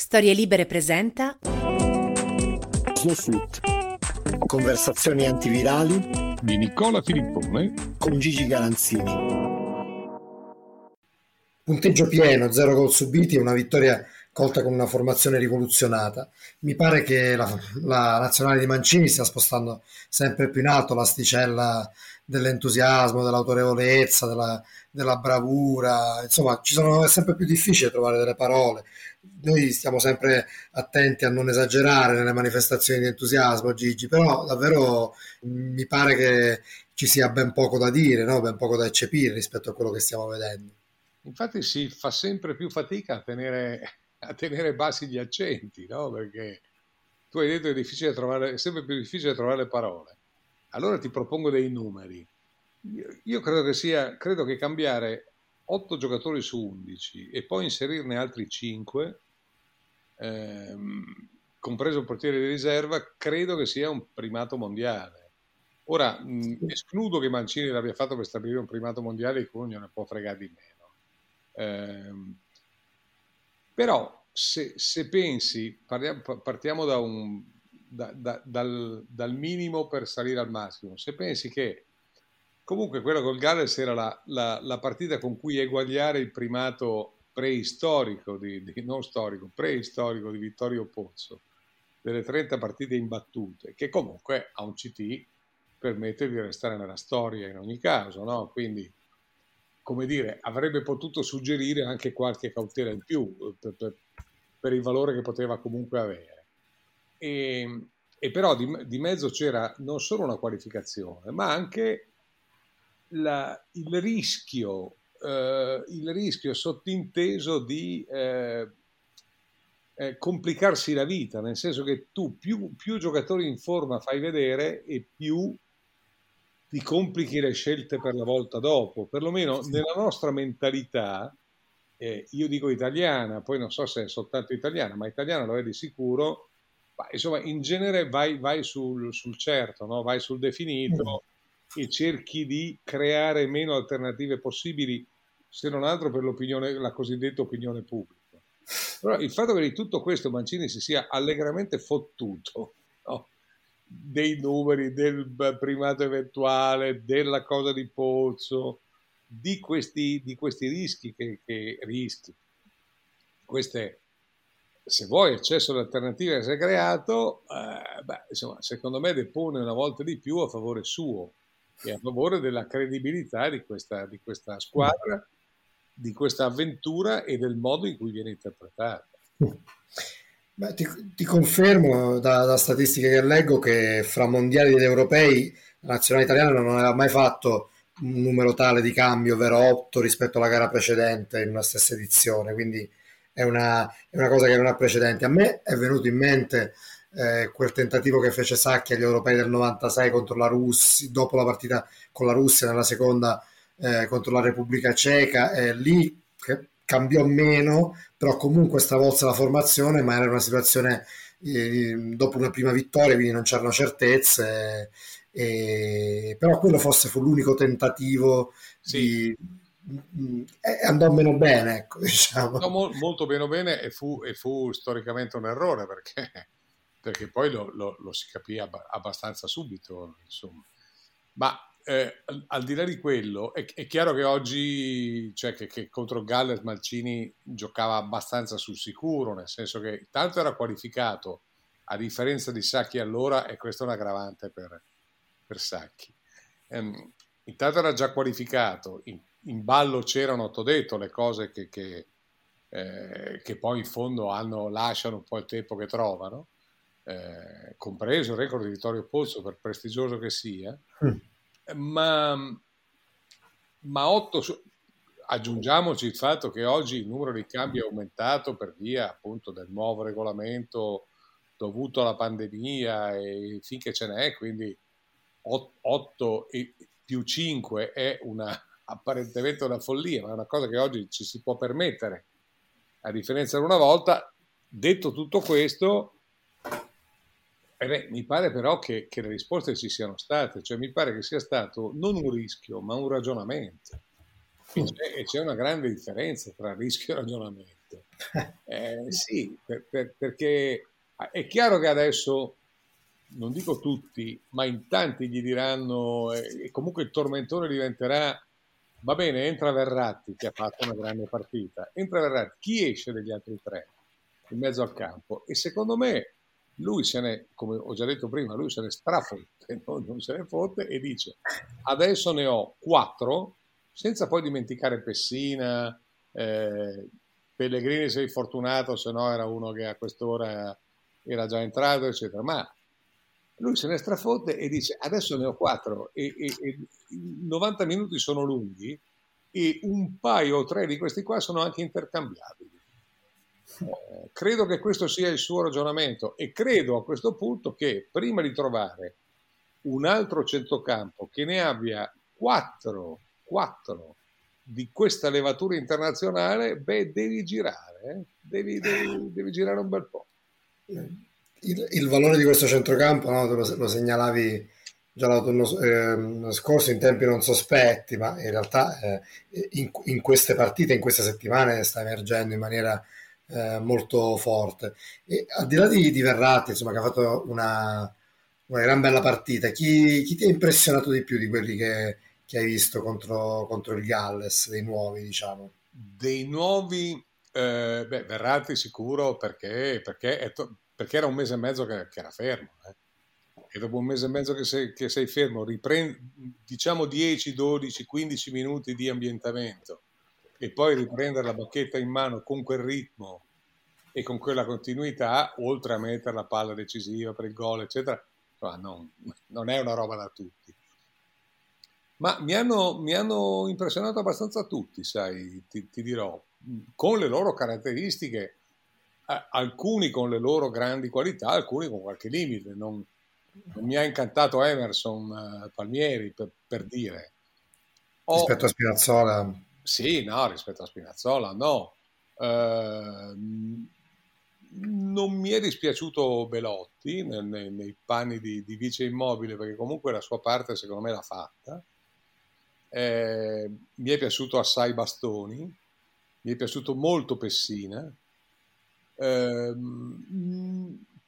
Storie Libere presenta Snowsuit. Conversazioni antivirali di Nicola Filippone con Gigi Galanzini. Punteggio pieno, zero gol subiti e una vittoria colta con una formazione rivoluzionata. Mi pare che la, la nazionale di Mancini stia spostando sempre più in alto l'asticella dell'entusiasmo, dell'autorevolezza, della, della bravura, insomma sono, è sempre più difficile trovare delle parole. Noi stiamo sempre attenti a non esagerare nelle manifestazioni di entusiasmo, Gigi, però davvero mi pare che ci sia ben poco da dire, no? ben poco da eccepire rispetto a quello che stiamo vedendo. Infatti si fa sempre più fatica a tenere, a tenere bassi gli accenti, no? perché tu hai detto che è, difficile trovare, è sempre più difficile trovare le parole allora ti propongo dei numeri. Io, credo, che sia, credo che cambiare 8 giocatori su 11 e poi inserirne altri 5, ehm, compreso il portiere di riserva, credo che sia un primato mondiale. Ora, mh, escludo che Mancini l'abbia fatto per stabilire un primato mondiale e non ne può fregare di meno. Eh, però, se, se pensi, parliamo, partiamo da un, da, da, dal, dal, minimo per salire al massimo. Se pensi che comunque quella col Galles era la, la, la partita con cui eguagliare il primato preistorico, di, di, non storico, preistorico di Vittorio Pozzo, delle 30 partite imbattute, che comunque a un CT permette di restare nella storia in ogni caso, no? Quindi, come dire, avrebbe potuto suggerire anche qualche cautela in più eh, per, per, per il valore che poteva comunque avere. E, e però di, di, mezzo c'era non solo una qualificazione, ma anche la, il, rischio, eh, il rischio sottinteso di eh, eh, complicarsi la vita, nel senso che tu più, più giocatori in forma fai vedere e più ti complichi le scelte per la volta dopo. Perlomeno nella nostra mentalità, eh, io dico italiana, poi non so se è soltanto italiana, ma italiana lo è di sicuro, ma, insomma, in genere vai, vai sul, sul, certo, no? vai sul definito mm. E cerchi di creare meno alternative possibili, se non altro per la cosiddetta opinione pubblica. Però il fatto che di tutto questo Mancini si sia allegramente fottuto no? dei numeri, del primato eventuale, della cosa di Pozzo, di questi, di questi rischi che, che rischi, queste se vuoi accesso alle alternative che si è creato, eh, beh, insomma, secondo me depone una volta di più a favore suo e a favore della credibilità di questa, di questa squadra, di questa avventura e del modo in cui viene interpretata. Beh, ti, ti, confermo da, da, statistiche che leggo che fra mondiali ed europei la nazionale italiana non aveva mai fatto un numero tale di cambio, ovvero 8 rispetto alla gara precedente in una stessa edizione, quindi è una, è una cosa che non ha precedenti. A me è venuto in mente eh, quel tentativo che fece Sacchi agli europei del 96 contro la Russia, dopo la partita con la Russia nella seconda eh, contro la Repubblica Ceca, e lì cambiò meno, però comunque stravolse la formazione, ma era una situazione eh, dopo una prima vittoria, quindi non c'erano certezze. E, però quello forse fu l'unico tentativo sì. di eh, andò meno bene, ecco, diciamo. No, mo- molto meno bene e fu, e fu, storicamente un errore perché, perché poi lo, lo, lo, si capì ab- abbastanza subito, insomma. Ma eh, al di là di quello, è, è chiaro che oggi, cioè che, che contro Galles Malcini giocava abbastanza sul sicuro, nel senso che tanto era qualificato, a differenza di Sacchi allora, e questo è un aggravante per, per Sacchi. Um, intanto era già qualificato, in, in ballo c'erano, ti ho detto, le cose che, che, eh, che poi in fondo hanno, lasciano un po' il tempo che trovano, eh, compreso il record di Vittorio Pozzo, per prestigioso che sia, mm. ma, ma 8 aggiungiamoci il fatto che oggi il numero di cambi è aumentato per via appunto del nuovo regolamento dovuto alla pandemia e finché ce n'è, quindi 8 più 5 è una, apparentemente una follia, ma è una cosa che oggi ci si può permettere, a differenza di una volta. Detto tutto questo, eh beh, mi pare però che, che, le risposte ci siano state, cioè mi pare che sia stato non un rischio, ma un ragionamento. E c'è, c'è una grande differenza tra rischio e ragionamento. Eh, sì, per, per, perché è chiaro che adesso, non dico tutti, ma in tanti gli diranno, eh, e comunque il tormentone diventerà, va bene, entra Verratti che ha fatto una grande partita, entra Verratti, chi esce degli altri tre in mezzo al campo? E secondo me lui se ne, come ho già detto prima, lui se ne strafotte, non, non se ne fotte e dice adesso ne ho quattro, senza poi dimenticare Pessina, eh, Pellegrini sei fortunato, se no era uno che a quest'ora era già entrato, eccetera. Ma lui se ne strafotte e dice adesso ne ho quattro e, e, e 90 minuti sono lunghi e un paio o tre di questi qua sono anche intercambiabili. Eh, credo che questo sia il suo ragionamento e credo a questo punto che prima di trovare un altro centrocampo che ne abbia quattro, quattro di questa levatura internazionale, beh, devi girare, eh? devi, devi, devi, girare un bel po'. Il, il valore di questo centrocampo, no? lo, lo, segnalavi già l'autunno eh, scorso in tempi non sospetti, ma in realtà eh, in, in, queste partite, in queste settimane sta emergendo in maniera eh, molto forte. E al di là di, di Verratti, insomma, che ha fatto una, una gran bella partita, chi, chi ti ha impressionato di più di quelli che che hai visto contro, contro il Galles, dei nuovi, diciamo? Dei nuovi, eh, beh, Verratti sicuro perché, perché, to- perché, era un mese e mezzo che, che era fermo. Eh. E dopo un mese e mezzo che sei, che sei fermo, riprendi, diciamo 10, 12, 15 minuti di ambientamento e poi riprendere la bacchetta in mano con quel ritmo e con quella continuità, oltre a mettere la palla decisiva per il gol, eccetera, non, non è una roba da tutti. Ma mi hanno, mi hanno impressionato abbastanza tutti, sai, ti, ti, dirò, con le loro caratteristiche, alcuni con le loro grandi qualità, alcuni con qualche limite. Non, non mi ha incantato Emerson uh, Palmieri, per, per dire. Ho, rispetto a Spinazzola? Sì, no, rispetto a Spinazzola, no. Uh, non mi è dispiaciuto Belotti nei, nei, nei panni di, di, vice immobile perché comunque la sua parte secondo me l'ha fatta eh, mi è piaciuto assai Bastoni, mi è piaciuto molto Pessina. Eh,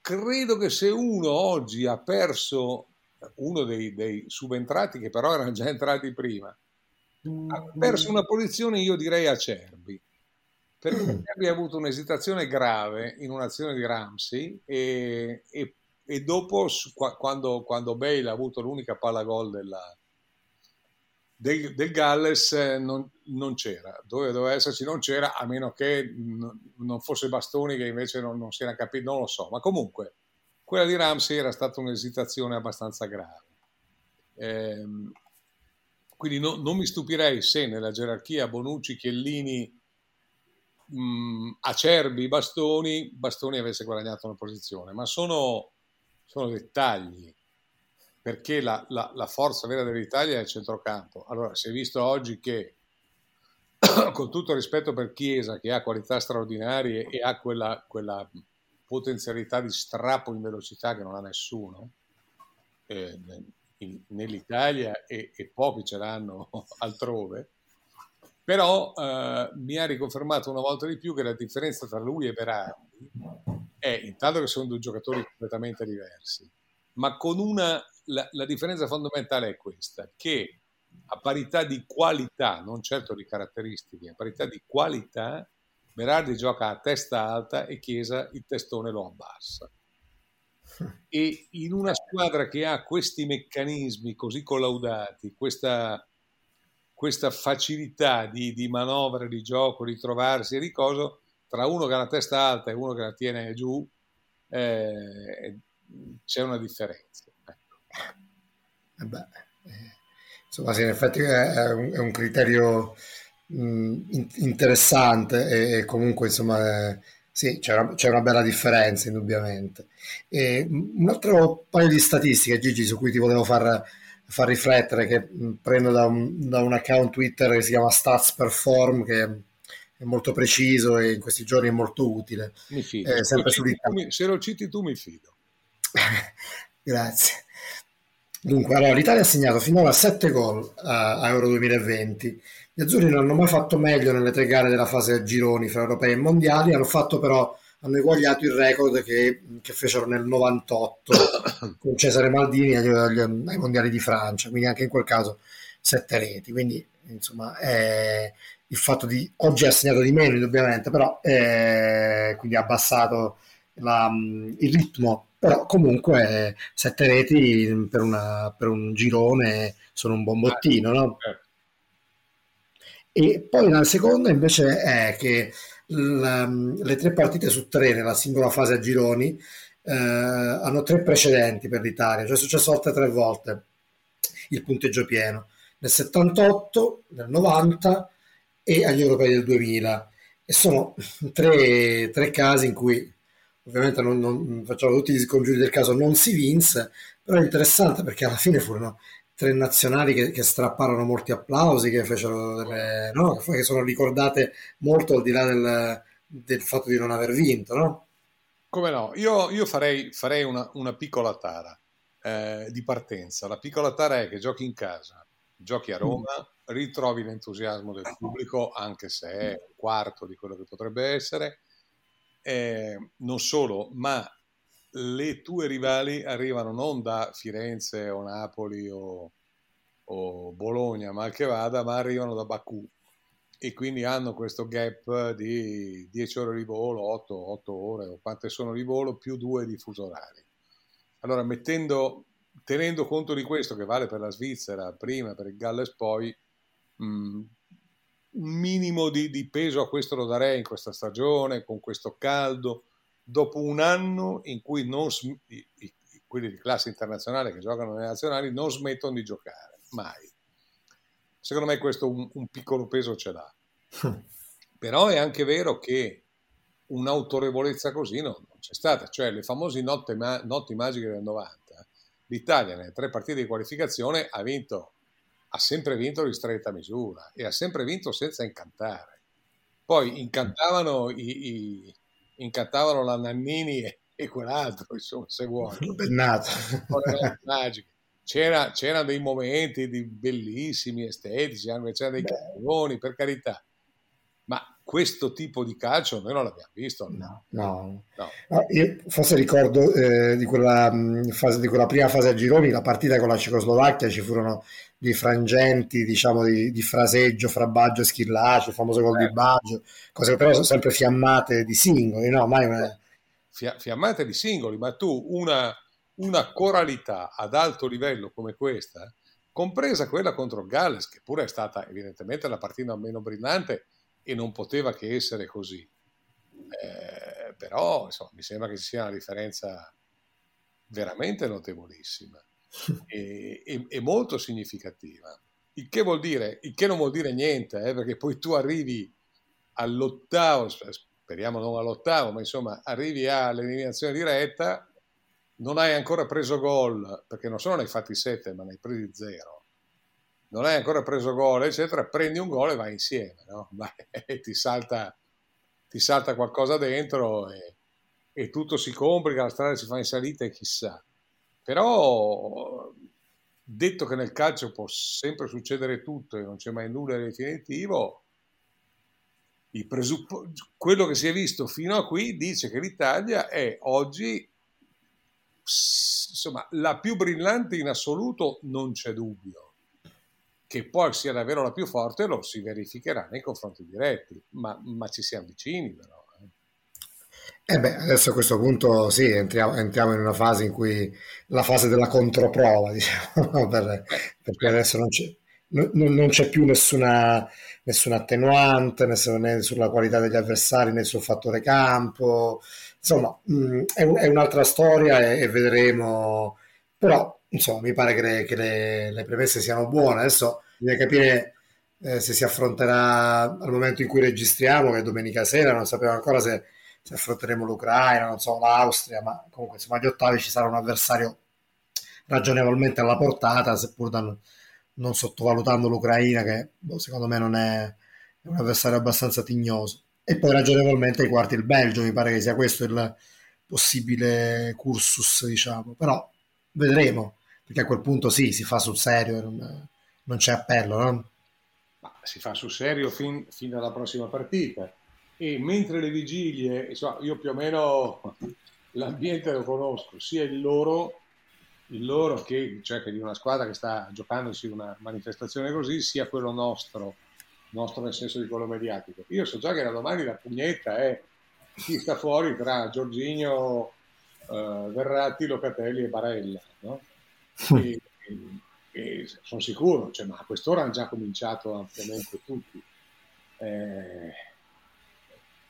credo che se uno oggi ha perso uno dei, dei, subentrati, che però erano già entrati prima, ha perso una posizione, io direi Acerbi, perché Acerbi ha avuto un'esitazione grave in un'azione di Ramsey e, e, e dopo, quando, quando Bale ha avuto l'unica palla gol della, del, del Galles non, non, c'era, dove doveva esserci non c'era, a meno che non fosse Bastoni che invece non, non si era capito, non lo so, ma comunque quella di Ramsey era stata un'esitazione abbastanza grave. Eh, quindi no, non mi stupirei se nella gerarchia Bonucci, Chiellini, mh, Acerbi, Bastoni, Bastoni avesse guadagnato una posizione, ma sono, sono dettagli perché la, la, la, forza vera dell'Italia è il centrocampo. Allora, si è visto oggi che, con tutto rispetto per Chiesa, che ha qualità straordinarie e ha quella, quella potenzialità di strappo in velocità che non ha nessuno, eh, in, nell'Italia e, e, pochi ce l'hanno altrove, però eh, mi ha riconfermato una volta di più che la differenza tra lui e Berardi è intanto che sono due giocatori completamente diversi, ma con una la, la differenza fondamentale è questa, che a parità di qualità, non certo di caratteristiche, a parità di qualità, Berardi gioca a testa alta e Chiesa il testone lo abbassa. E in una squadra che ha questi meccanismi così collaudati, questa, questa facilità di, di, manovra, di gioco, di trovarsi e di coso, tra uno che ha la testa alta e uno che la tiene giù, eh, c'è una differenza. Eh beh, eh, insomma, sì, in effetti è un, è un criterio mh, interessante e, e, comunque insomma sì, c'è una, c'è una, bella differenza indubbiamente. E, un altro paio di statistiche, Gigi, su cui ti volevo far, far riflettere, che prendo da un, da un, account Twitter che si chiama Stats Perform, che è molto preciso e in questi giorni è molto utile. Mi fido. Eh, se, lo mi, se lo citi tu mi fido. Grazie. Dunque, allora, l'Italia ha segnato finora 7 gol a, a Euro 2020. Gli azzurri non hanno mai fatto meglio nelle tre gare della fase a gironi fra europei e mondiali, hanno fatto però hanno eguagliato il record che, che fecero nel 98 con Cesare Maldini agli, agli, ai mondiali di Francia, quindi anche in quel caso sette reti. Quindi insomma è, il fatto di oggi ha segnato di meno indubbiamente, però è, quindi ha abbassato la, il ritmo però comunque sette reti per, una, per, un girone sono un buon bottino, no? Certo. E poi la seconda invece è che la, le tre partite su tre nella singola fase a gironi eh, hanno tre precedenti per l'Italia, cioè è successo altre tre volte il punteggio pieno, nel 78, nel 90 e agli europei del 2000. E sono tre, tre casi in cui ovviamente non, non, facciamo tutti gli scongiuri del caso, non si vinse, però è interessante perché alla fine furono tre nazionali che, che strapparono molti applausi, che fecero delle, no? che sono ricordate molto al di là del, del fatto di non aver vinto, no? Come no? Io, io farei, farei una, una, piccola tara eh, di partenza. La piccola tara è che giochi in casa, giochi a Roma, mm. ritrovi l'entusiasmo del pubblico, anche se è un quarto di quello che potrebbe essere, eh, non solo, ma le tue rivali arrivano non da Firenze o Napoli o, o Bologna, mal che vada, ma arrivano da Baku e quindi hanno questo gap di 10 ore di volo, 8, 8 ore o quante sono di volo, più 2 di fuso orari. Allora, mettendo, tenendo conto di questo, che vale per la Svizzera prima, per il Galles poi, mh, mm, un minimo di, di, peso a questo lo darei in questa stagione, con questo caldo, dopo un anno in cui non, i, i, quelli di classe internazionale che giocano nelle nazionali non smettono di giocare, mai. Secondo me questo un, un piccolo peso ce l'ha. Però è anche vero che un'autorevolezza così non, non c'è stata, cioè le famose notti, notti magiche del 90, l'Italia nelle tre partite di qualificazione ha vinto ha sempre vinto di stretta misura e ha sempre vinto senza incantare. Poi incantavano, i, i, incantavano la Nannini e, e quell'altro, insomma, se vuoi. Bennato. C'era, c'erano dei momenti di bellissimi, estetici, anche c'erano dei campioni, per carità. Ma questo tipo di calcio noi non l'abbiamo visto. No, no. no. no io forse ricordo eh, di, quella, fase, di quella prima fase a gironi, la partita con la Cecoslovacchia, ci furono dei frangenti, diciamo, di, di fraseggio fra Baggio e Schillaci, il famoso gol eh. di Baggio, cose che però sono sempre fiammate di singoli, no? Mai una... Fiammate di singoli, ma tu una, una coralità ad alto livello come questa, compresa quella contro il Galles, che pure è stata evidentemente la partita meno brillante, e non poteva che essere così. Eh, però insomma, mi sembra che ci sia una differenza veramente notevolissima e, e, e molto significativa. Il che, vuol dire, il che non vuol dire niente, eh, perché poi tu arrivi all'ottavo, speriamo non all'ottavo, ma insomma arrivi all'eliminazione diretta, non hai ancora preso gol, perché non solo ne hai fatti sette, ma ne hai presi zero non hai ancora preso gol, eccetera, prendi un gol e vai insieme, no? e ti salta, ti salta qualcosa dentro e, e, tutto si complica, la strada si fa in salita e chissà. Però, detto che nel calcio può sempre succedere tutto e non c'è mai nulla di definitivo, presupp- quello che si è visto fino a qui dice che l'Italia è oggi insomma, la più brillante in assoluto, non c'è dubbio che poi sia davvero la più forte lo si verificherà nei confronti diretti, ma, ma ci siamo vicini però. Eh. eh beh, adesso a questo punto sì, entriamo, entriamo, in una fase in cui la fase della controprova, diciamo, per, perché adesso non c'è, non, non c'è più nessuna, nessuna attenuante né sulla qualità degli avversari né sul fattore campo, insomma mh, mm, è, un, è, un'altra storia e, e vedremo, però insomma, mi pare che le, che le, le premesse siano buone. Adesso bisogna capire eh, se si affronterà al momento in cui registriamo, che è domenica sera, non sappiamo ancora se, se affronteremo l'Ucraina, non so, l'Austria, ma comunque insomma agli ottavi ci sarà un avversario ragionevolmente alla portata, seppur da, non sottovalutando l'Ucraina, che boh, secondo me non è, è un avversario abbastanza tignoso. E poi ragionevolmente ai quarti il Belgio, mi pare che sia questo il possibile cursus, diciamo, però vedremo perché a quel punto sì, si fa sul serio, non, non c'è appello, no? Ma si fa sul serio fin, fin alla prossima partita. E mentre le vigilie, insomma, io più o meno l'ambiente lo conosco, sia il loro, il loro che, cioè che di una squadra che sta giocandosi una manifestazione così, sia quello nostro, nostro nel senso di quello mediatico. Io so già che da domani la pugnetta è chi sta fuori tra Giorginio, eh, Verratti, Locatelli e Barella, no? E, e sono sicuro, cioè, ma a quest'ora hanno già cominciato ampiamente tutti. Eh,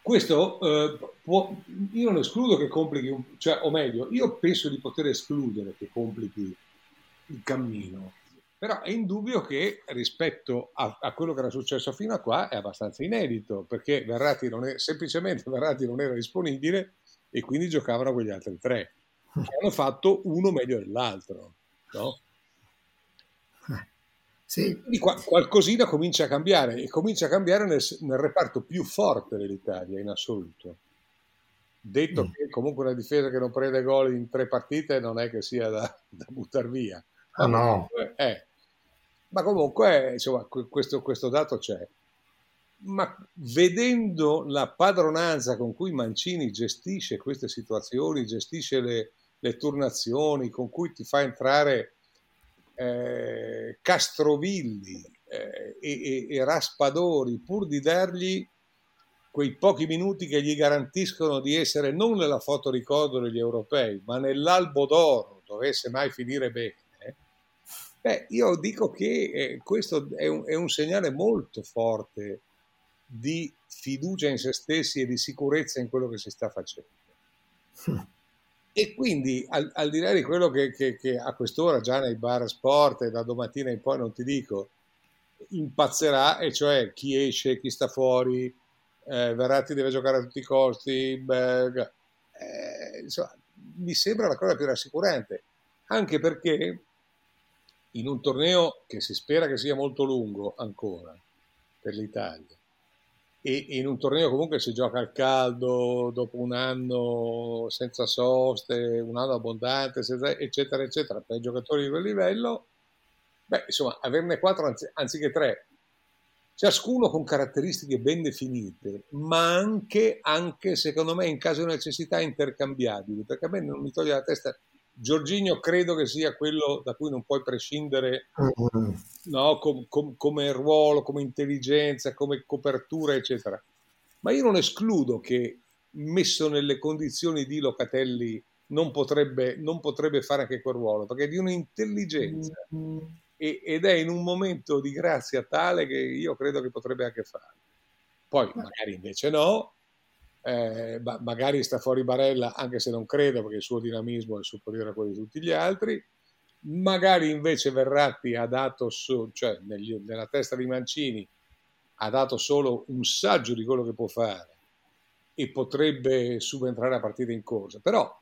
questo eh, può, io non escludo che complichi, un, cioè, o meglio, io penso di poter escludere che complichi il cammino, però è indubbio che rispetto a, a, quello che era successo fino a qua è abbastanza inedito, perché Verratti non è, semplicemente Verratti non era disponibile e quindi giocavano quegli altri tre, che hanno fatto uno meglio dell'altro. No? Sì. Quindi qualcosina comincia a cambiare e comincia a cambiare nel, nel reparto più forte dell'Italia in assoluto. Detto mm. che comunque una difesa che non prende gol in tre partite non è che sia da, da buttare via. Ah, no. Eh. Ma comunque insomma, questo, questo dato c'è. Ma vedendo la padronanza con cui Mancini gestisce queste situazioni, gestisce le, le turnazioni, con cui ti fa entrare eh, Castrovilli eh, e, e, Raspadori pur di dargli quei pochi minuti che gli garantiscono di essere non nella fotoricordo degli europei, ma nell'albo d'oro, dovesse mai finire bene. Beh, io dico che eh, questo è un, è un, segnale molto forte di fiducia in se stessi e di sicurezza in quello che si sta facendo. E quindi al, al, di là di quello che, che, che, a quest'ora già nei bar sport e da domattina in poi non ti dico, impazzerà, e cioè chi esce, chi sta fuori, eh, Verratti deve giocare a tutti i costi, beh, eh, insomma, mi sembra la cosa più rassicurante, anche perché in un torneo che si spera che sia molto lungo ancora per l'Italia, e in un torneo comunque si gioca al caldo dopo un anno senza soste, un anno abbondante, eccetera, eccetera, per i giocatori di quel livello, beh, insomma, averne quattro anzi, anziché tre, ciascuno con caratteristiche ben definite, ma anche, anche, secondo me, in caso di necessità intercambiabili, perché a me non mi toglie la testa Giorginio credo che sia quello da cui non puoi prescindere mm. no, com, com, come ruolo, come intelligenza, come copertura, eccetera. Ma io non escludo che messo nelle condizioni di Locatelli non potrebbe, non potrebbe fare anche quel ruolo, perché è di un'intelligenza e, ed è in un momento di grazia tale che io credo che potrebbe anche fare. Poi magari invece no, eh, magari sta fuori Barella, anche se non credo perché il suo dinamismo è superiore a quello di tutti gli altri. Magari invece Verratti ha dato, so, cioè negli, nella testa di Mancini, ha dato solo un saggio di quello che può fare e potrebbe subentrare a partita in corsa. Però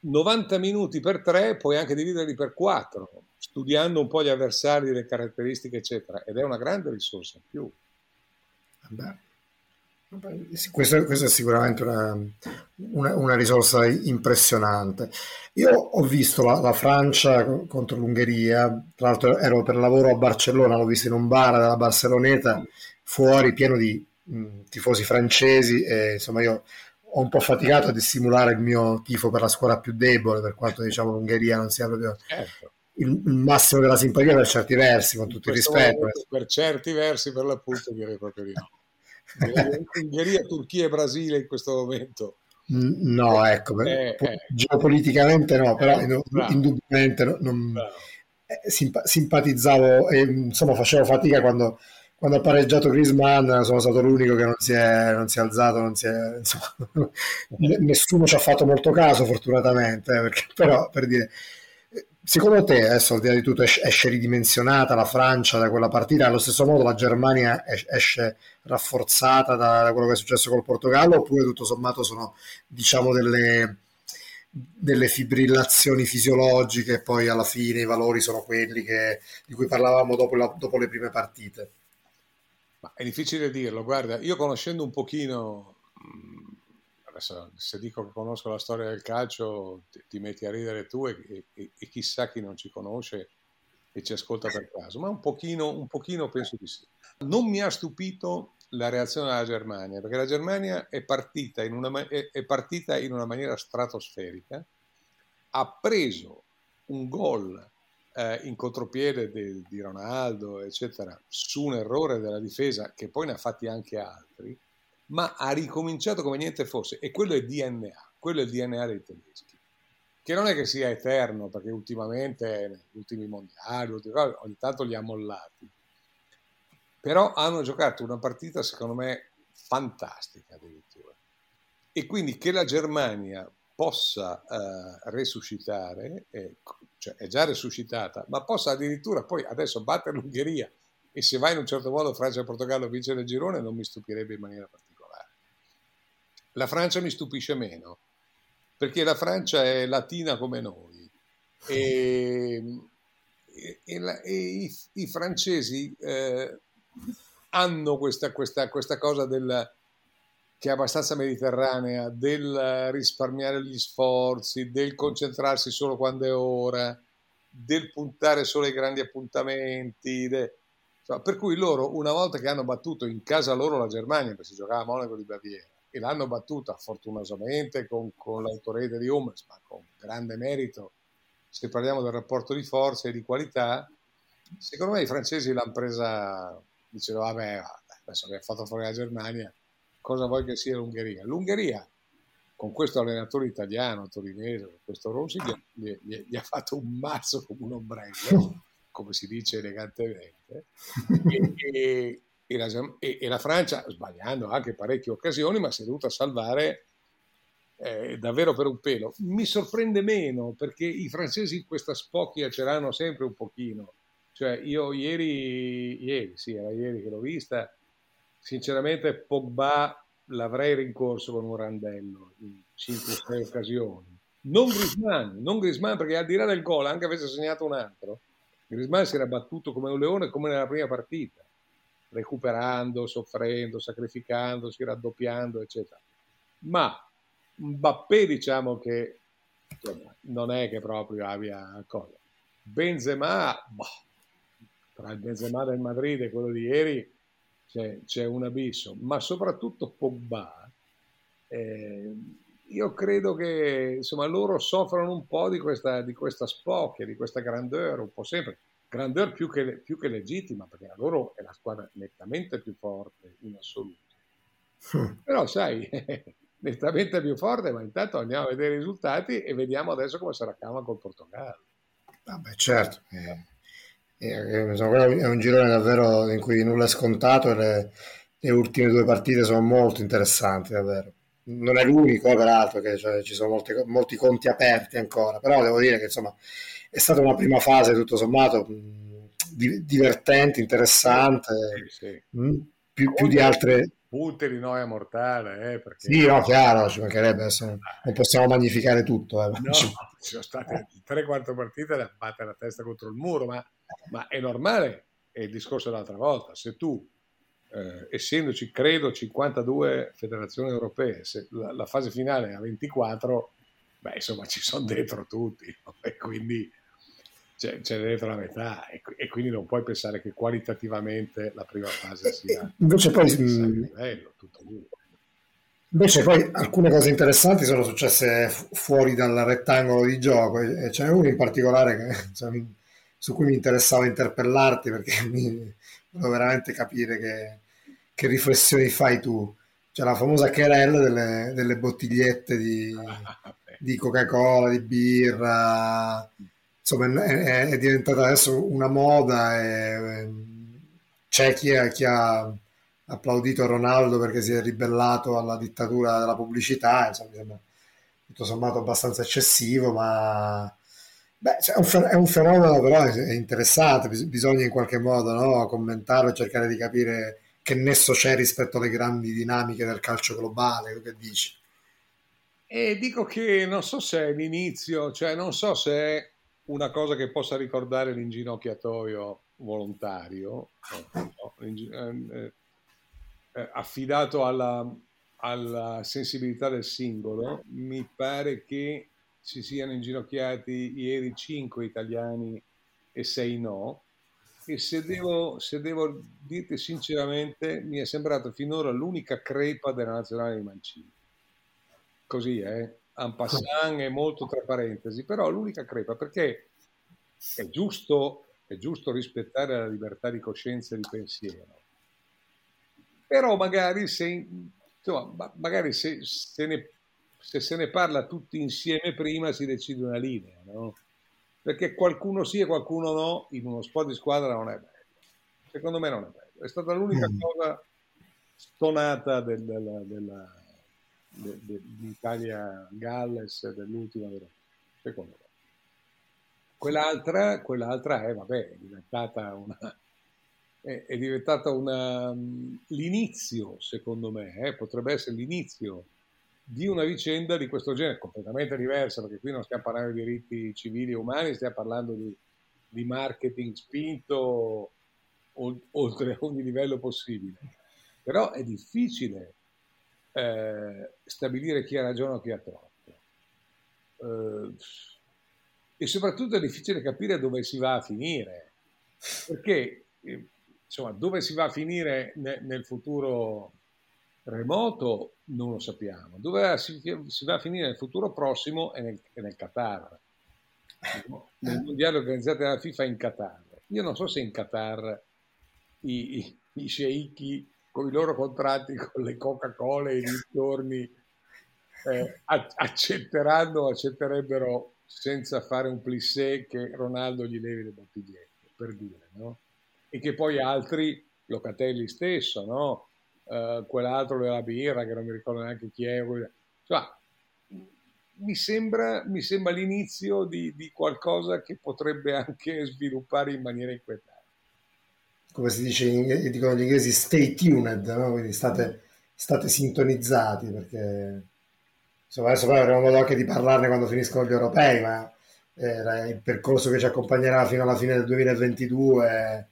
90 minuti per 3 puoi anche dividerli per 4, studiando un po' gli avversari, le caratteristiche, eccetera, ed è una grande risorsa in più. Beh. Questa, questa, è sicuramente una, una, una, risorsa impressionante. Io ho visto la, la, Francia contro l'Ungheria, tra l'altro ero per lavoro a Barcellona, l'ho visto in un bar della Barceloneta, fuori pieno di mh, tifosi francesi e insomma io ho un po' faticato a dissimulare il mio tifo per la scuola più debole, per quanto diciamo l'Ungheria non sia proprio certo. il, il, massimo della simpatia per certi versi, con tutto il rispetto. Momento, per certi versi per l'appunto direi proprio di no. Ungheria, Turchia e Brasile in questo momento. No, ecco, eh, eh. geopoliticamente no, però eh, indubbiamente no, non, eh, simp- simpatizzavo e insomma facevo fatica quando, quando ha pareggiato Griezmann, sono stato l'unico che non si è, non si è alzato, non si è, insomma, nessuno ci ha fatto molto caso fortunatamente, eh, perché, però per dire Secondo te, adesso al di là di tutto, esce ridimensionata la Francia da quella partita? Allo stesso modo la Germania esce rafforzata da, quello che è successo col Portogallo? Oppure tutto sommato sono, diciamo, delle, delle fibrillazioni fisiologiche e poi alla fine i valori sono quelli che, di cui parlavamo dopo, la, dopo le prime partite? Ma è difficile dirlo, guarda, io conoscendo un pochino adesso, se dico che conosco la storia del calcio, ti, ti metti a ridere tu e, e, e, chissà chi non ci conosce e ci ascolta per caso, ma un pochino, un pochino penso di sì. Non mi ha stupito la reazione della Germania, perché la Germania è partita in una, è, è partita in una maniera stratosferica, ha preso un gol eh, in contropiede di, di Ronaldo, eccetera, su un errore della difesa, che poi ne ha fatti anche altri, ma ha ricominciato come niente fosse, e quello è DNA, quello è il DNA dei tedeschi, che non è che sia eterno, perché ultimamente, negli ultimi mondiali, ogni tanto li ha mollati, però hanno giocato una partita, secondo me, fantastica addirittura. E quindi che la Germania possa uh, resuscitare, eh, cioè è già resuscitata, ma possa addirittura poi adesso battere l'Ungheria e se va in un certo modo Francia e Portogallo vincere il girone non mi stupirebbe in maniera particolare. La Francia mi stupisce meno, perché la Francia è latina come noi e, e, la, e i, i, francesi eh, hanno questa, questa, questa cosa del, che è abbastanza mediterranea, del risparmiare gli sforzi, del concentrarsi solo quando è ora, del puntare solo ai grandi appuntamenti. De... Insomma, per cui loro, una volta che hanno battuto in casa loro la Germania, perché si giocava a Monaco di Baviera, e l'hanno battuta fortunosamente con, con l'autorete di Hummels, ma con grande merito, se parliamo del rapporto di forza e di qualità, secondo me i francesi l'hanno presa diceva vabbè adesso che ha fatto fuori la Germania cosa vuoi che sia l'Ungheria? l'Ungheria con questo allenatore italiano torinese questo Rossi gli, gli, gli, ha fatto un mazzo come un ombrello come si dice elegantemente e, e, e, la, e, la, Francia sbagliando anche parecchie occasioni ma si è dovuta salvare eh, davvero per un pelo. Mi sorprende meno perché i francesi in questa spocchia ce l'hanno sempre un pochino. Cioè, io ieri, ieri, sì, era ieri che l'ho vista, sinceramente Pogba l'avrei rincorso con un randello in 5-6 occasioni. Non Grisman, non Grisman, perché al di là del gol, anche avesse segnato un altro, Grisman si era battuto come un leone come nella prima partita, recuperando, soffrendo, sacrificandosi, raddoppiando, eccetera. Ma Mbappé diciamo che insomma, non è che proprio abbia cosa. Benzema, boh, tra il Benzema del Madrid e quello di ieri c'è, c'è un abisso, ma soprattutto Pogba. Eh, io credo che insomma, loro soffrono un po' di questa, di questa spocchia, di questa grandeur, un po' sempre. Grandeur più che, più che legittima, perché la loro è la squadra nettamente più forte in assoluto. Però sai, nettamente più forte, ma intanto andiamo a vedere i risultati e vediamo adesso come sarà Cama col Portogallo. Vabbè, certo. Eh è un girone davvero in cui nulla è scontato e le, le ultime due partite sono molto interessanti, davvero. Non è l'unico, eh, peraltro, che cioè, ci sono molti, molti, conti aperti ancora, però devo dire che insomma è stata una prima fase tutto sommato di, divertente, interessante, sì, sì. Mh, più, più, di altre. Punte di noia mortale, eh, perché... Sì, no, chiaro, ci mancherebbe, adesso non possiamo magnificare tutto. Eh, no, ci sono state 3-4 partite da battere la testa contro il muro, ma ma è normale, è il discorso dell'altra volta, se tu, eh, essendoci credo 52 federazioni europee, se la, la, fase finale è a 24, beh insomma ci sono dentro tutti no? e quindi c'è, c'è, dentro la metà e, e, quindi non puoi pensare che qualitativamente la prima fase sia invece poi livello, tutto lì. Invece poi alcune cose interessanti sono successe fuori dal rettangolo di gioco e ce n'è uno in particolare che insomma, su cui mi interessava interpellarti perché mi, volevo veramente capire che, che, riflessioni fai tu. C'è la famosa querella delle, delle bottigliette di, di, Coca-Cola, di birra, insomma è, è, diventata adesso una moda e c'è chi, è, chi ha applaudito Ronaldo perché si è ribellato alla dittatura della pubblicità, insomma mi sembra tutto sommato abbastanza eccessivo, ma Beh, cioè, è, un fenomeno però interessante, bisogna in qualche modo no, commentarlo e cercare di capire che nesso c'è rispetto alle grandi dinamiche del calcio globale, che dici? E dico che non so se è l'inizio, cioè non so se è una cosa che possa ricordare l'inginocchiatoio volontario, no, eh, eh, affidato alla, alla sensibilità del singolo, mi pare che si siano inginocchiati ieri 5 italiani e 6 no, e se devo, se devo dirti sinceramente, mi è sembrato finora l'unica crepa della nazionale di Mancini. Così, eh? En passant e molto tra parentesi, però l'unica crepa perché è giusto, è giusto rispettare la libertà di coscienza e di pensiero. Però magari se, insomma, magari se, se, ne, se se ne parla tutti insieme prima si decide una linea, no? perché qualcuno sì e qualcuno no in uno sport di squadra non è bello. Secondo me non è bello. È stata l'unica mm. cosa stonata del, della, della, de, de, d'Italia-Galles dell'ultima, secondo me. Quell'altra, quell'altra è, vabbè, è diventata una, è, è diventata una, l'inizio, secondo me, eh, potrebbe essere l'inizio di una vicenda di questo genere, completamente diversa, perché qui non stiamo parlando di diritti civili e umani, stiamo parlando di, di marketing spinto oltre ogni livello possibile. Però è difficile eh, stabilire chi ha ragione o chi ha torto. Eh, e soprattutto è difficile capire dove si va a finire, perché eh, insomma, dove si va a finire ne, nel futuro remoto non lo sappiamo. Dove si, si, va a finire nel futuro prossimo è nel, è nel Qatar. Nel mondiale organizzato dalla FIFA in Qatar. Io non so se in Qatar i, i, i sceicchi con i loro contratti con le Coca-Cola e i dintorni eh, accetteranno, accetterebbero senza fare un plissé che Ronaldo gli levi le bottigliette, per dire, no? E che poi altri, Locatelli stesso, no? Eh, quell'altro della birra che non mi ricordo neanche chi è. Cioè, mi, sembra, mi sembra l'inizio di, di, qualcosa che potrebbe anche sviluppare in maniera inquietante. Come si dice, in, dicono gli inglesi, stay tuned, no? quindi state, state sintonizzati perché insomma, adesso poi avremo modo anche di parlarne quando finiscono gli europei, ma eh, il percorso che ci accompagnerà fino alla fine del 2022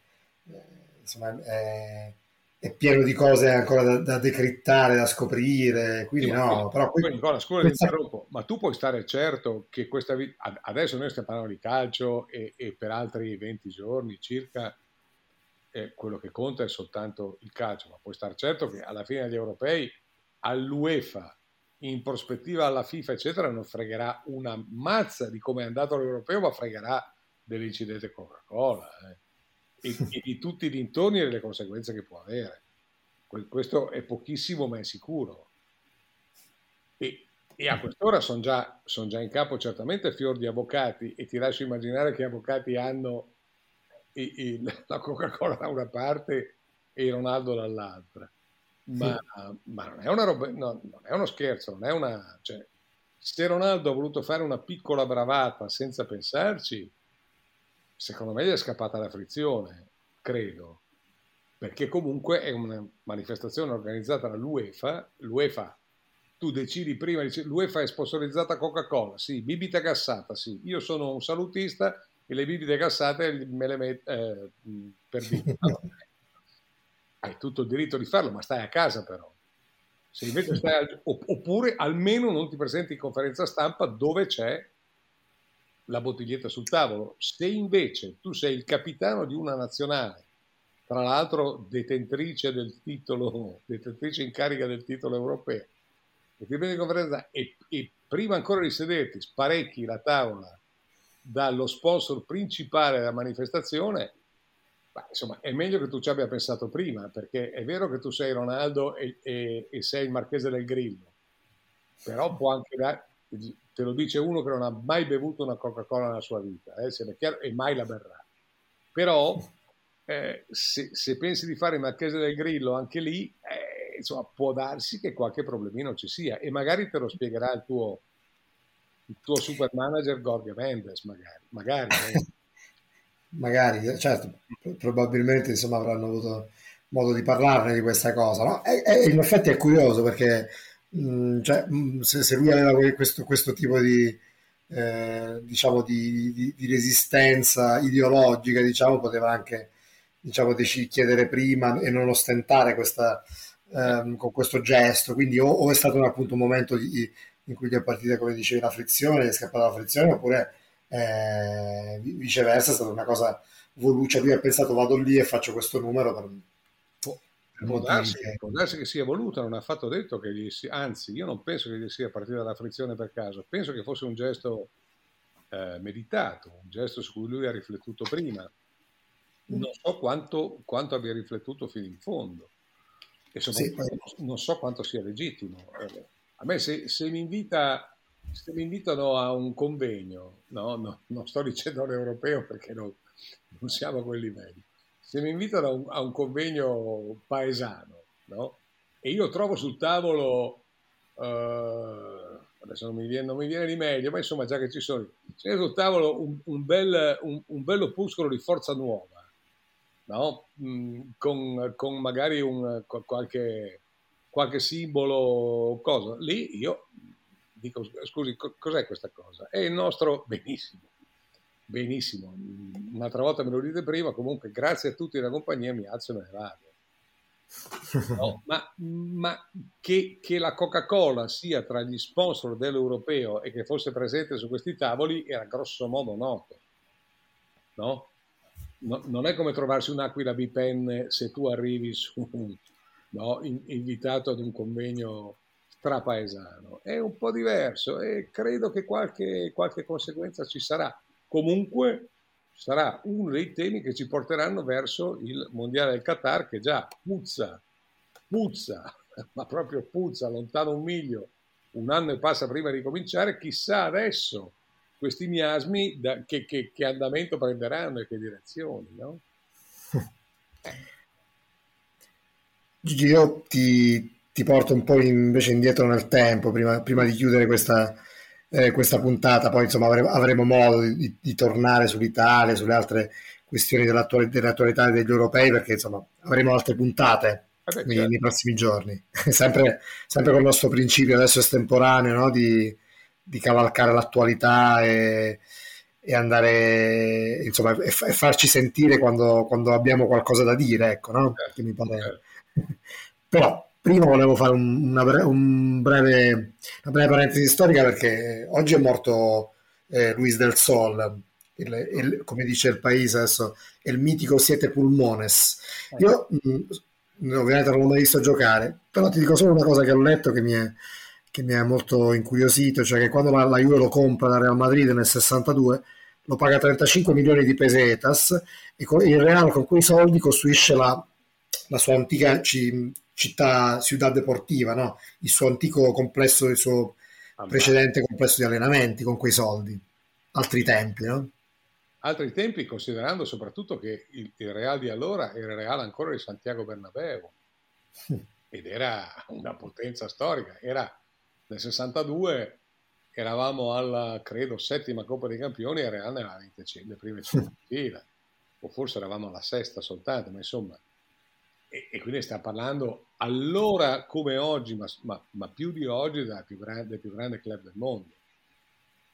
eh, insomma, è, è pieno di cose ancora da, da decrittare, da scoprire, quindi sì, no. Però qui, Nicola, scusa questa... ma tu puoi stare certo che questa vita, adesso noi stiamo parlando di calcio e, e per altri 20 giorni circa eh, quello che conta è soltanto il calcio, ma puoi stare certo che alla fine degli europei all'UEFA, in prospettiva alla FIFA, eccetera, non fregherà una mazza di come è andato l'europeo, ma fregherà dell'incidente Coca-Cola. Eh e, e di tutti i dintorni e delle conseguenze che può avere. Questo è pochissimo, ma è sicuro. E, e a quest'ora sono già, son già, in capo certamente fior di avvocati e ti lascio immaginare che avvocati hanno il, il, la Coca-Cola da una parte e il Ronaldo dall'altra. Ma, sì. ma non, è una roba, no, non è uno scherzo, non è una... Cioè, se Ronaldo ha voluto fare una piccola bravata senza pensarci, secondo me gli è scappata la frizione, credo, perché comunque è una manifestazione organizzata dall'UEFA, l'UEFA tu decidi prima, l'UEFA è sponsorizzata Coca-Cola, sì, bibita gassata, sì, io sono un salutista e le bibite gassate me le metto eh, per dire. Hai tutto il diritto di farlo, ma stai a casa però. Se invece stai, oppure almeno non ti presenti in conferenza stampa dove c'è la bottiglietta sul tavolo. Se invece tu sei il capitano di una nazionale, tra l'altro detentrice del titolo, detentrice in carica del titolo europeo, e ti prendi conferenza e, e prima ancora di sederti sparecchi la tavola dallo sponsor principale della manifestazione, Beh, insomma, è meglio che tu ci abbia pensato prima, perché è vero che tu sei Ronaldo e, e, e sei il marchese del Grillo, però può anche te lo dice uno che non ha mai bevuto una Coca-Cola nella sua vita, eh, se chiaro, e mai la berrà. Però eh, se, se, pensi di fare Marchese del Grillo anche lì, eh, insomma, può darsi che qualche problemino ci sia e magari te lo spiegherà il tuo, il tuo super manager Gorgia Mendes, magari. Magari, eh. magari certo, probabilmente insomma, avranno avuto modo di parlarne di questa cosa. No? E, e in effetti è curioso perché Mm, cioè, mm, se, se, lui aveva questo, questo tipo di, eh, diciamo di, di, di, resistenza ideologica, diciamo, poteva anche diciamo, chiedere prima e non ostentare questa, ehm, con questo gesto, quindi o, o è stato un, appunto un momento di, in cui ti è partita, come dicevi, la frizione, è scappata la frizione, oppure eh, viceversa è stata una cosa voluta, lui ha pensato vado lì e faccio questo numero per, Può darsi, può darsi, che sia voluta, non ha affatto detto che gli sia, anzi io non penso che gli sia partita la frizione per caso, penso che fosse un gesto eh, meditato, un gesto su cui lui ha riflettuto prima. Non so quanto, quanto abbia riflettuto fino in fondo e soprattutto sì, non so quanto sia legittimo. Eh, a me se, se, mi, invita, se mi invitano a un convegno, no, no, non sto dicendo all'europeo perché non, non siamo a quei livelli, se mi invitano a un, a un convegno paesano, no? E io trovo sul tavolo, uh, adesso non mi, viene, non mi, viene, di meglio, ma insomma già che ci sono, c'è sul tavolo un, un, bel, un, un bel opuscolo di forza nuova, no? Mm, con, con, magari un, qualche, qualche simbolo, cosa. Lì io dico, scusi, cos'è questa cosa? È il nostro benissimo benissimo, un'altra volta me lo dite prima, comunque grazie a tutti della compagnia mi alzo e me ne vado. No, ma, ma che, che, la Coca-Cola sia tra gli sponsor dell'europeo e che fosse presente su questi tavoli era grosso modo noto. No? no non è come trovarsi un'aquila bipenne se tu arrivi su, no, in, invitato ad un convegno strapaesano. È un po' diverso e credo che qualche, qualche conseguenza ci sarà comunque sarà uno dei temi che ci porteranno verso il mondiale del Qatar che già puzza, puzza, ma proprio puzza, lontano un miglio, un anno e passa prima di cominciare, chissà adesso questi miasmi da, che, che, che, andamento prenderanno e che direzioni. No? Gigi, io ti, ti, porto un po' invece indietro nel tempo, prima, prima di chiudere questa, eh, questa puntata, poi insomma avremo, avremo modo di, di, tornare sull'Italia, sulle altre questioni dell'attualità, dell'attualità degli europei, perché insomma avremo altre puntate Vabbè, nei, certo. nei, prossimi giorni, sempre, sempre con il nostro principio adesso estemporaneo no? di, di cavalcare l'attualità e, e andare insomma e, e farci sentire quando, quando, abbiamo qualcosa da dire, ecco, no? Certo, mi pare... Certo. Però Prima volevo fare una, un breve, una breve parentesi storica perché oggi è morto eh, Luis del Sol, il, il, come dice il paese adesso, il mitico Siete Pulmones. Io mh, mm, ovviamente non l'ho mai visto giocare, però ti dico solo una cosa che ho letto che mi è, che mi ha molto incuriosito, cioè che quando la, la Juve lo compra da Real Madrid nel 62 lo paga 35 milioni di pesetas e con, il Real con quei soldi costruisce la, la sua antica città Ciudad Deportiva, no? il suo antico complesso, il suo ah, precedente complesso di allenamenti con quei soldi. Altri tempi, no? Altri tempi, considerando soprattutto che il, il Real di allora era il Real ancora di Santiago Bernabeu ed era una potenza storica. Era nel 62 eravamo alla, credo, settima Coppa dei Campioni e il Real ne aveva le prime 5 fila, o forse eravamo alla sesta soltanto, ma insomma e, e, quindi stiamo parlando allora come oggi, ma, ma, ma più di oggi, del più, grande, più grande club del mondo.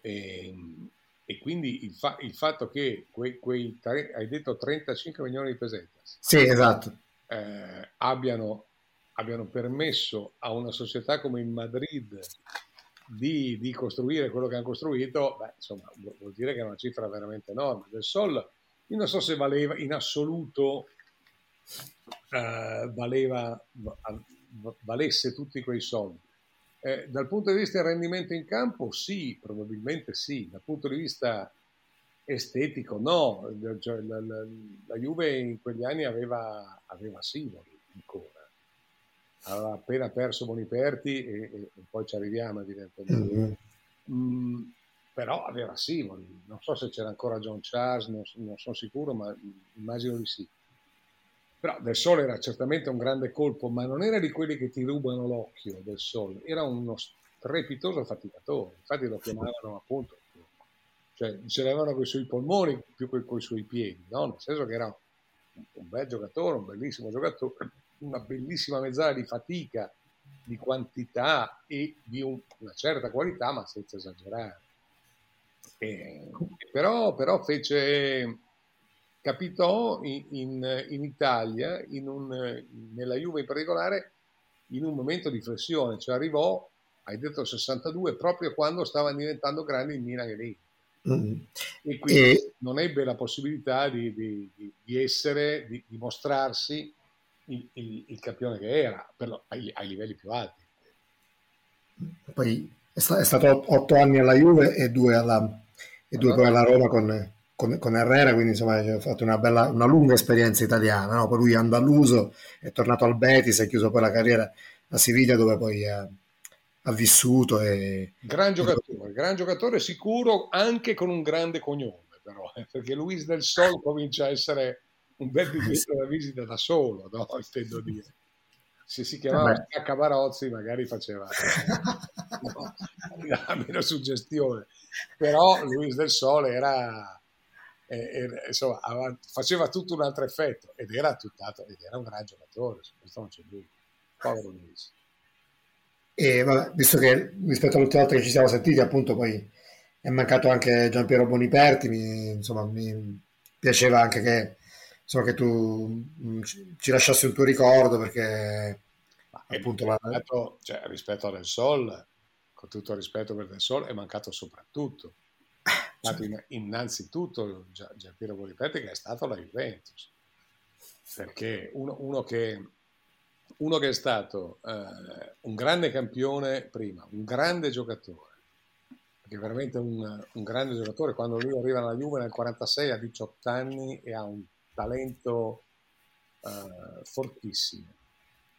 E, e quindi il, fa, il, fatto che quei, quei tre, hai detto 35 milioni di pesetas sì, esatto. eh, abbiano, abbiano, permesso a una società come il Madrid di, di, costruire quello che hanno costruito, beh, insomma, vuol dire che è una cifra veramente enorme. Del Sol, io non so se valeva in assoluto eh, valeva, valesse tutti quei soldi. Eh, dal punto di vista del rendimento in campo, sì, probabilmente sì. Dal punto di vista estetico, no. Cioè, la, la, la, Juve in quegli anni aveva, aveva Sivoli ancora. Aveva appena perso Boniperti e, e, e poi ci arriviamo evidentemente. Mm-hmm. Mm, però aveva Sivoli. Non so se c'era ancora John Charles, non, non sono sicuro, ma immagino di sì. Però Del Sole era certamente un grande colpo, ma non era di quelli che ti rubano l'occhio del Sole, era uno strepitoso faticatore, infatti lo chiamavano appunto, cioè ce l'avevano con i suoi polmoni più che con i suoi piedi, no? nel senso che era un, bel giocatore, un bellissimo giocatore, una bellissima mezzala di fatica, di quantità e di un, una certa qualità, ma senza esagerare. E, però, però fece capitò in, in, in Italia, in un, nella Juve in particolare, in un momento di flessione, cioè arrivò, hai detto 62, proprio quando stavano diventando grandi il Milan e l'Inter. Mm. E quindi e... non ebbe la possibilità di, di, di essere, di, di mostrarsi il, il, il, campione che era lo, ai, ai, livelli più alti. Poi è, sta, è, stato otto anni alla Juve e due, alla, e due poi alla Roma con, con, con, Herrera, quindi insomma ha fatto una, bella, una lunga esperienza italiana. No? Poi lui è andaluso, è tornato al Betis, ha chiuso poi la carriera a Siviglia dove poi ha, ha vissuto. E, gran giocatore, gran giocatore sicuro anche con un grande cognome però, eh, perché Luis del Sol comincia a essere un bel biglietto da visita da solo, no? intendo dire. Se si chiamava Stacca Barozzi magari faceva no, meno suggestione, però Luis del Sole era, era insomma, faceva tutto un altro effetto ed era tuttato, ed era un gran giocatore, su questo non c'è dubbio. Povero Luis. E vabbè, visto che rispetto all'ultima volta che ci siamo sentiti, appunto, poi è mancato anche Giampiero Boniperti, mi, insomma, mi piaceva anche che insomma, che tu mm, ci lasciassi un tuo ricordo perché appunto la... rispetto, cioè, rispetto a Del Sol, con tutto il rispetto per Del Sol, è mancato soprattutto. Cioè. innanzitutto Giampiero Boniperti che è stato la Juventus, perché uno, uno, che, uno che, è stato eh, un grande campione prima, un grande giocatore, perché veramente un, un grande giocatore, quando lui arriva alla Juve nel 46 a 18 anni e ha un talento uh, fortissimo.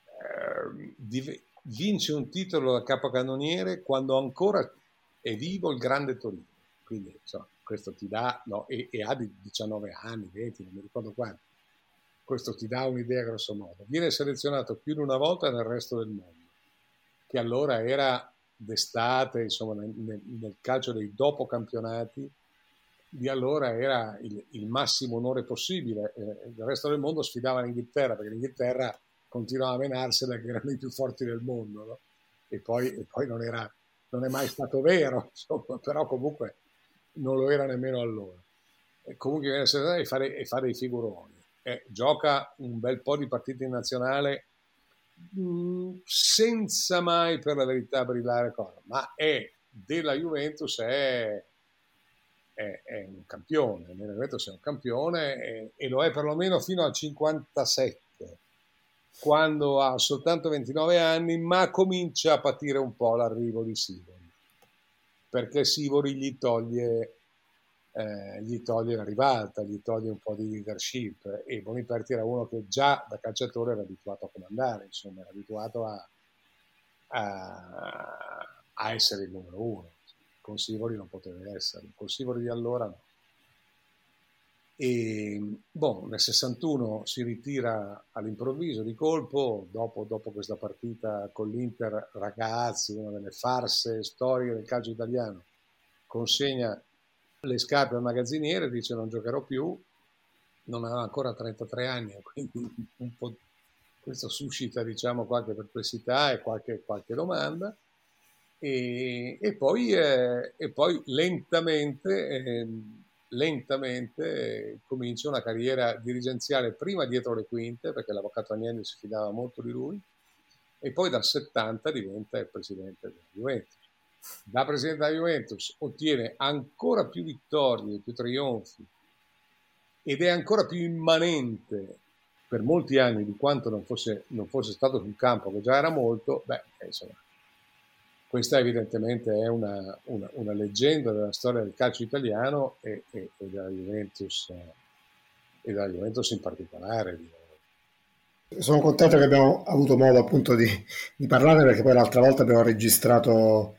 Uh, div- vince un titolo da capocannoniere quando ancora è vivo il grande Torino. Quindi insomma, questo ti dà, no, e, e, ha di 19 anni, 20, non mi ricordo quanto. Questo ti dà un'idea grosso modo. Viene selezionato più di una volta nel resto del mondo, che allora era d'estate, insomma, nel, nel calcio dei dopo campionati, di allora era il, il massimo onore possibile. Eh, il resto del mondo sfidava l'Inghilterra perché l'Inghilterra continuava a menarsela che erano i più forti del mondo. No? E, poi, e poi, non, era, non è mai stato vero, insomma, però comunque non lo era nemmeno allora. E comunque viene a e fare, e fare i figuroni. Eh, gioca un bel po' di partite in nazionale mh, mm, senza mai per la verità brillare cosa, ma è della Juventus è è, è un campione, nella Juventus è un campione e, e, lo è perlomeno fino al 57, quando ha soltanto 29 anni, ma comincia a patire un po' l'arrivo di Sivori, perché Sivori gli toglie, eh, gli toglie la ribalta, gli toglie un po' di leadership e Boniperti era uno che già da calciatore era abituato a comandare, insomma, era abituato a, a, a essere il numero uno con Sivori non poteva essere, con Sivori di allora no. E boh, nel 61 si ritira all'improvviso di colpo, dopo, dopo questa partita con l'Inter, ragazzi, una delle farse storiche del calcio italiano, consegna le scarpe al magazziniere, dice non giocherò più, non aveva ancora 33 anni, quindi questo suscita diciamo, qualche perplessità e qualche, qualche domanda. E, e, poi, eh, e poi, lentamente, eh, lentamente comincia una carriera dirigenziale prima dietro le quinte perché l'avvocato Agnelli si fidava molto di lui e poi dal 70 diventa il presidente della Juventus. Da presidente della Juventus ottiene ancora più vittorie, più trionfi ed è ancora più immanente per molti anni di quanto non fosse, non fosse stato sul campo, che già era molto, beh, insomma, questa evidentemente è una, una, una, leggenda della storia del calcio italiano e, e, e, della, Juventus, e della Juventus in particolare. Sono contento che abbiamo avuto modo appunto di, di parlare perché poi l'altra volta abbiamo registrato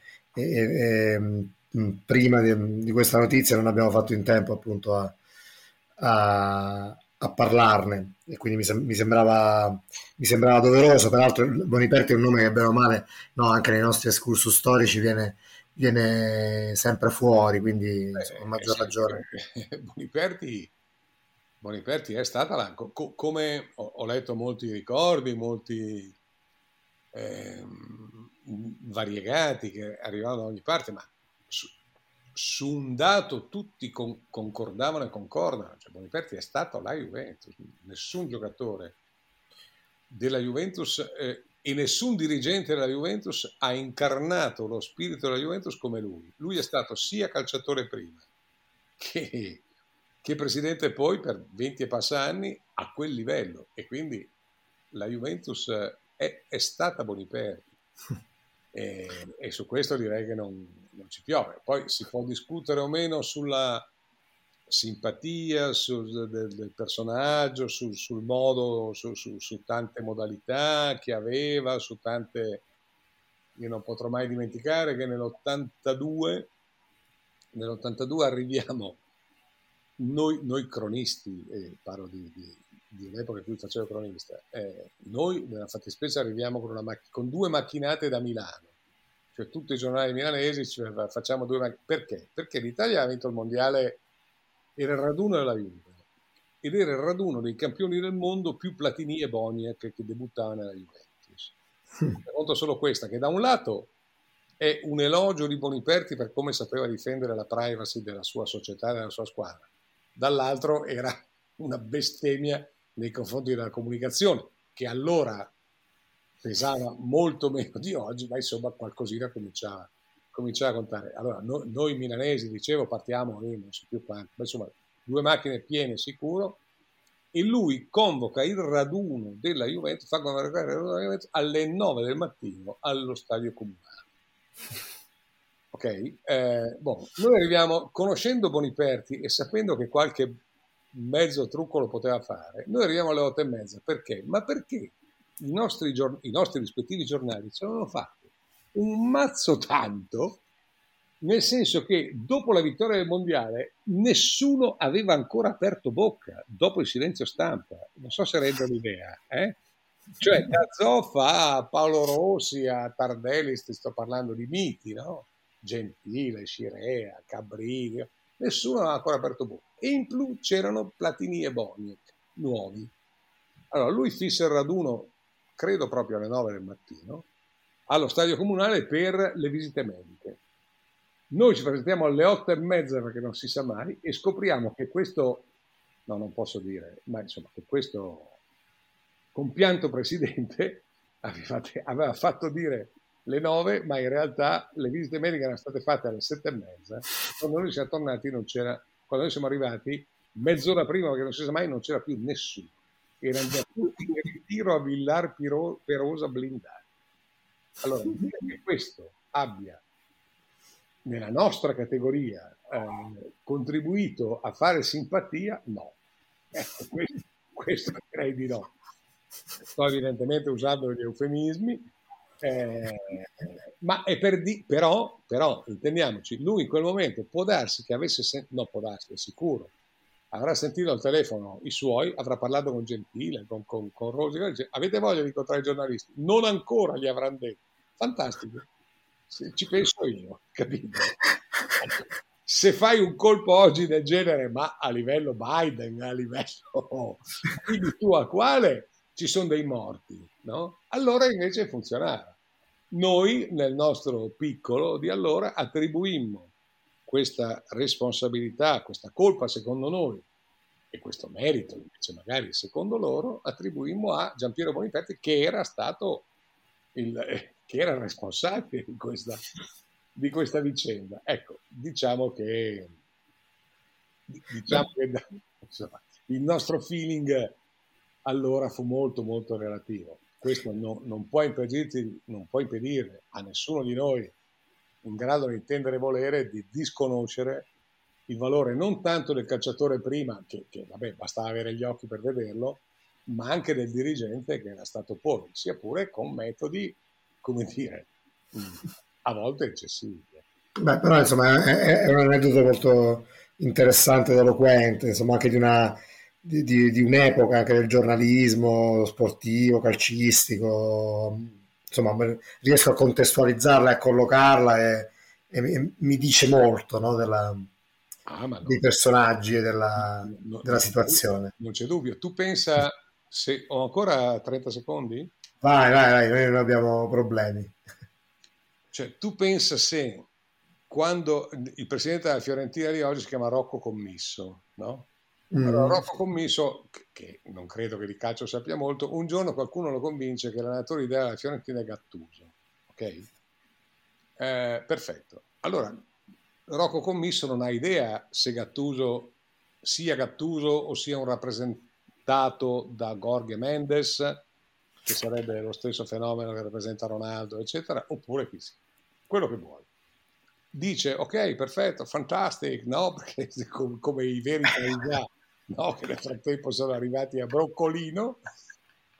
prima di, di, questa notizia non abbiamo fatto in tempo appunto a, a a parlarne e quindi mi, mi, sembrava, mi sembrava doveroso. Peraltro, Boniperti è un nome che, bene o male, no, anche nei nostri excursus storici viene, viene sempre fuori, quindi a maggior eh, ragione. Boniperti, Boniperti è stata la, co, come ho, ho, letto molti ricordi, molti eh, variegati che arrivavano da ogni parte, ma su, su un dato tutti con, concordavano e concordano, cioè Boniperti è stato la Juventus, nessun giocatore della Juventus eh, e nessun dirigente della Juventus ha incarnato lo spirito della Juventus come lui. Lui è stato sia calciatore prima che, che presidente poi per 20 e passa anni a quel livello. E quindi la Juventus è, è stata Boniperti. E, e, su questo direi che non, non ci piove. Poi si può discutere o meno sulla simpatia sul, del, del, personaggio, sul, sul modo, su, su, su, tante modalità che aveva, su tante... Io non potrò mai dimenticare che nell'82, nell'82 arriviamo, noi, noi cronisti, e parlo di, di, di, un'epoca in cui facevo cronista, eh, noi nella fattispecie arriviamo con, mac- con due macchinate da Milano cioè tutti i giornali milanesi cioè, facciamo due. Perché? Perché l'Italia ha vinto il mondiale era il raduno della Juve ed era il raduno dei campioni del mondo più Platini e Boniek che debuttavano nella Juventus. Conto solo questa, che da un lato è un elogio di Boniperti per come sapeva difendere la privacy della sua società e della sua squadra, dall'altro era una bestemmia nei confronti della comunicazione, che allora pesava molto meno di oggi, ma insomma qualcosina cominciava cominciare a contare. Allora, no, noi milanesi, dicevo, partiamo, io non so più quanto, ma insomma, due macchine piene sicuro, e lui convoca il raduno della Juventus, fa convocare il raduno della Juventus alle 9 del mattino allo stadio comunale. Ok? Eh, bon, noi arriviamo, conoscendo Boniperti e sapendo che qualche mezzo trucco lo poteva fare, noi arriviamo alle 8 e mezza. Perché? Ma perché i nostri, i nostri rispettivi giornali ce l'hanno fatto un mazzo tanto, nel senso che dopo la vittoria del mondiale nessuno aveva ancora aperto bocca, dopo il silenzio stampa. Non so se rendo l'idea. Eh? Cioè da Zoffa a Paolo Rossi a Tardelli, sto parlando di miti, no? Gentile, Scirea, Cabrini, nessuno aveva ancora aperto bocca. E in più c'erano Platini e Boniek, nuovi. Allora lui fisse il raduno, credo proprio alle 9 del mattino, allo stadio comunale per le visite mediche. Noi ci presentiamo alle otto e mezza perché non si sa mai e scopriamo che questo, no non posso dire, ma insomma che questo compianto presidente aveva fatto dire le nove, ma in realtà le visite mediche erano state fatte alle sette e mezza. Quando noi siamo tornati non c'era, quando noi siamo arrivati, mezz'ora prima, perché non si sa mai, non c'era più nessuno. Erano già tutti in ritiro a Villar Perosa blindati. Allora, che questo abbia nella nostra categoria eh, contribuito a fare simpatia, no. Ecco, questo, questo direi di no. Sto evidentemente usando gli eufemismi, eh, ma è per di- però, però, intendiamoci, lui in quel momento può darsi che avesse sentito, no può darsi, è sicuro, avrà sentito al telefono i suoi, avrà parlato con Gentile, con, con, con Rosi, avete voglia di incontrare i giornalisti? Non ancora gli avranno detto fantastico. Ci penso io, capito? Se fai un colpo oggi del genere, ma a livello Biden, a livello... quindi tu a quale ci sono dei morti, no? Allora invece funzionava. Noi nel nostro piccolo di allora attribuimmo questa responsabilità, questa colpa secondo noi e questo merito invece magari secondo loro attribuimmo a Giampiero Boniperti che era stato il, che era il responsabile di questa, di questa vicenda. Ecco, diciamo che, diciamo che insomma, il nostro feeling allora fu molto molto relativo. Questo no, non, può non può impedire a nessuno di noi in grado di intendere e volere di disconoscere il valore non tanto del calciatore prima, che, che vabbè, bastava avere gli occhi per vederlo, ma anche del dirigente che era stato poi, sia pure con metodi come dire, a volte eccessivi. Beh, però insomma è, è, un aneddoto molto interessante ed eloquente, insomma anche di, una, di, di, di un'epoca anche del giornalismo sportivo, calcistico, insomma riesco a contestualizzarla e a collocarla e, e mi dice molto no, della, ah, no. dei personaggi e della, no, della situazione. Non c'è dubbio. Tu pensa, se ho ancora 30 secondi? Vai, vai, vai, noi non abbiamo problemi. Cioè, tu pensa se quando il presidente della Fiorentina di oggi si chiama Rocco Commisso, no? Mm. Allora, Rocco Commisso, che non credo che di calcio sappia molto, un giorno qualcuno lo convince che l'allenatore ideale della Fiorentina è Gattuso. Ok? Eh, perfetto. Allora, Rocco Commisso non ha idea se Gattuso sia Gattuso o sia un rappresentato da Gorghe Mendes, che sarebbe lo stesso fenomeno che rappresenta Ronaldo, eccetera, oppure chi sia. Quello che vuoi. Dice, ok, perfetto, fantastic, no? Perché come, come i veri italiani no? che nel frattempo sono arrivati a Broccolino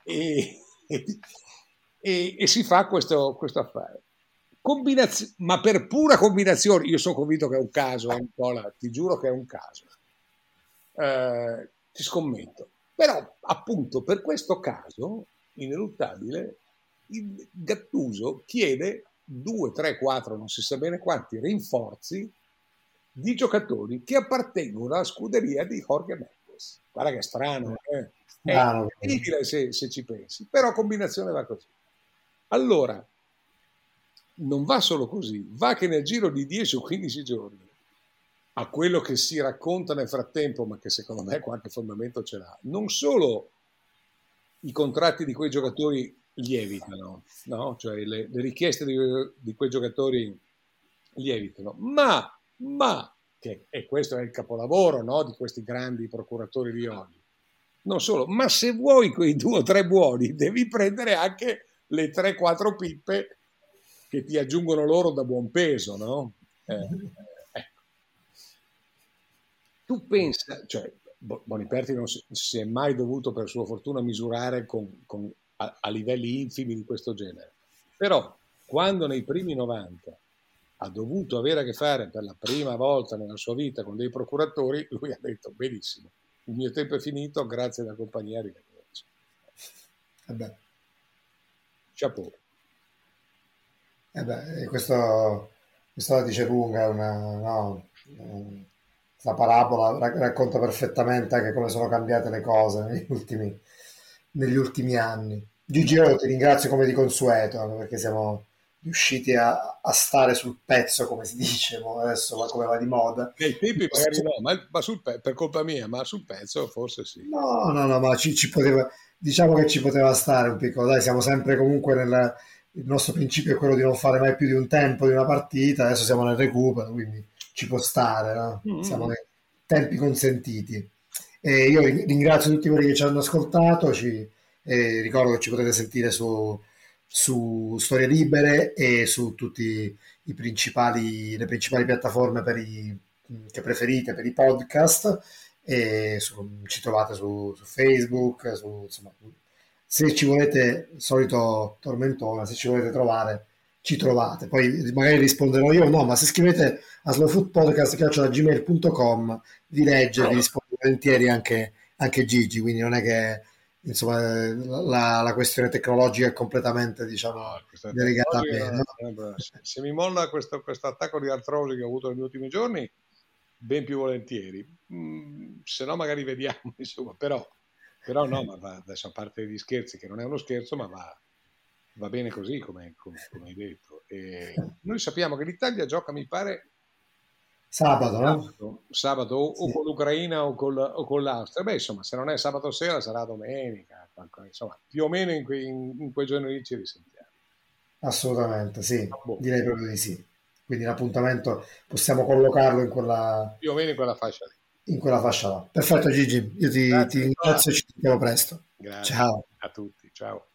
e, e, e si fa questo, questo affare. Combinazio- ma per pura combinazione, io sono convinto che è un caso, Nicola, eh, ti giuro che è un caso, eh, ti scommetto. Però appunto per questo caso ineluttabile il Gattuso chiede 2, 3, 4, non si sa bene quanti rinforzi di giocatori che appartengono alla scuderia di Jorge Mendes. Guarda che strano, eh? è ah, incredibile se, se ci pensi, però combinazione va così. Allora, non va solo così, va che nel giro di 10 o 15 giorni, a quello che si racconta nel frattempo, ma che secondo me qualche fondamento ce l'ha, non solo i contratti di quei giocatori lievitano, no? cioè le, le richieste di, di, quei giocatori lievitano, ma, ma che, e questo è il capolavoro no, di questi grandi procuratori di oggi. Non solo, ma se vuoi quei due o tre buoni, devi prendere anche le tre quattro pippe che ti aggiungono loro da buon peso, no? Eh, ecco. Tu pensa, cioè, Boniperti non si, si, è mai dovuto per sua fortuna misurare con, con, a, a livelli infimi di questo genere, però quando nei primi 90 ha dovuto avere a che fare per la prima volta nella sua vita con dei procuratori, lui ha detto benissimo, il mio tempo è finito, grazie alla compagnia arrivederci. Eh beh. Chapeau. Eh beh, questo, questo la dice lunga, una, no, questa parabola racconta perfettamente anche come sono cambiate le cose negli ultimi, negli ultimi anni. Gigi, io ti ringrazio come di consueto, perché siamo riusciti a, a, stare sul pezzo, come si dice adesso, ma come va di moda. Nei tempi magari no, ma, ma sul pe- per colpa mia, ma sul pezzo forse sì. No, no, no, ma ci, ci poteva, diciamo che ci poteva stare un piccolo, dai, siamo sempre comunque nel, il nostro principio è quello di non fare mai più di un tempo di una partita, adesso siamo nel recupero, quindi ci può stare, no? mm-hmm. siamo nei tempi consentiti. E io ringrazio tutti quelli che ci hanno ascoltato, ci, ricordo che ci potete sentire su su Storie Libere e su tutte le principali piattaforme per i, che preferite per i podcast e su, ci trovate su, su Facebook, su, insomma, se ci volete, solito tormentone, se ci volete trovare, ci trovate. Poi magari risponderò io, no, ma se scrivete a slowfoodpodcast.gmail.com vi legge, vi risponde volentieri anche, anche Gigi, quindi non è che insomma, la, la, questione tecnologica è completamente diciamo, no, delegata a me. No? Se mi molla questo, questo, attacco di artrosi che ho avuto negli ultimi giorni, ben più volentieri. Mm, se no, magari vediamo, insomma, però, però no, ma va, adesso a parte gli scherzi, che non è uno scherzo, ma va, va bene così, come, come, come hai detto. E noi sappiamo che l'Italia gioca, mi pare, Sabato, no? Sabato, o, sì. o, con l'Ucraina o con, o con, l'Austria. Beh, insomma, se non è sabato sera sarà domenica, insomma, più o meno in, que, in, quei giorni lì ci risentiamo. Assolutamente, sì, oh, direi proprio di sì. Quindi l'appuntamento possiamo collocarlo in quella... Più o meno in quella fascia lì. In quella fascia là. Perfetto Gigi, io ti, ti ringrazio e ci vediamo presto. Grazie. Ciao. A tutti, ciao.